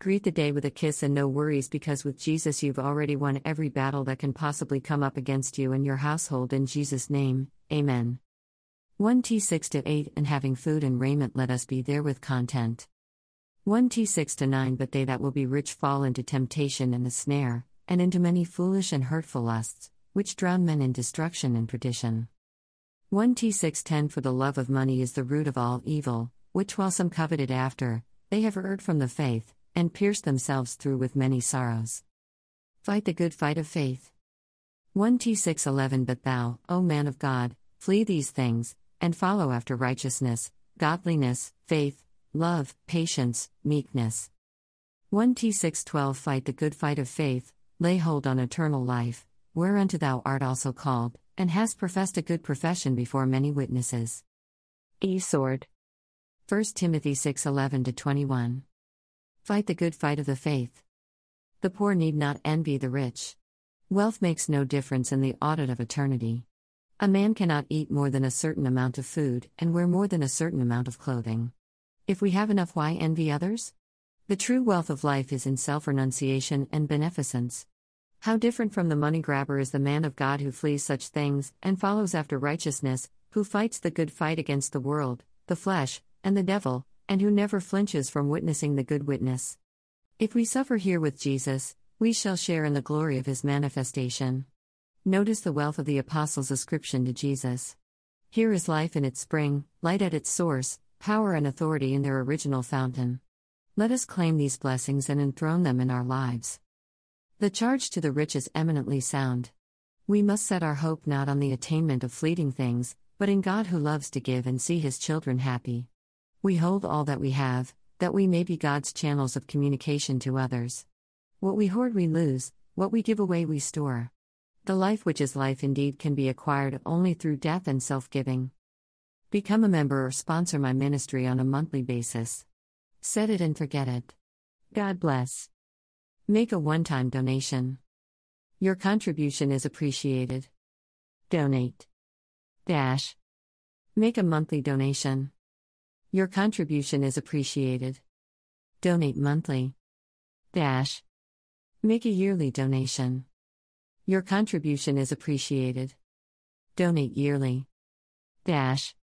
Greet the day with a kiss and no worries because with Jesus you've already won every battle that can possibly come up against you and your household in Jesus' name. Amen. 1 T 6 to 8 And having food and raiment, let us be there with content. 1 T 6 to 9 But they that will be rich fall into temptation and the snare, and into many foolish and hurtful lusts, which drown men in destruction and perdition. 1 T 6 10 For the love of money is the root of all evil, which while some coveted after, they have erred from the faith and pierce themselves through with many sorrows. Fight the good fight of faith. 1 T 611 But thou, O man of God, flee these things, and follow after righteousness, godliness, faith, love, patience, meekness. 1 T 612 Fight the good fight of faith, lay hold on eternal life, whereunto thou art also called, and hast professed a good profession before many witnesses. E sword. 1 Timothy 6 11 21. Fight the good fight of the faith. The poor need not envy the rich. Wealth makes no difference in the audit of eternity. A man cannot eat more than a certain amount of food and wear more than a certain amount of clothing. If we have enough, why envy others? The true wealth of life is in self renunciation and beneficence. How different from the money grabber is the man of God who flees such things and follows after righteousness, who fights the good fight against the world, the flesh, and the devil, and who never flinches from witnessing the good witness. If we suffer here with Jesus, we shall share in the glory of his manifestation. Notice the wealth of the apostles' ascription to Jesus. Here is life in its spring, light at its source, power and authority in their original fountain. Let us claim these blessings and enthrone them in our lives. The charge to the rich is eminently sound. We must set our hope not on the attainment of fleeting things, but in God who loves to give and see his children happy. We hold all that we have, that we may be God's channels of communication to others. What we hoard, we lose, what we give away, we store. The life which is life indeed can be acquired only through death and self giving. Become a member or sponsor my ministry on a monthly basis. Set it and forget it. God bless. Make a one time donation. Your contribution is appreciated. Donate. Dash. Make a monthly donation. Your contribution is appreciated. Donate monthly. Dash. Make a yearly donation. Your contribution is appreciated. Donate yearly. Dash.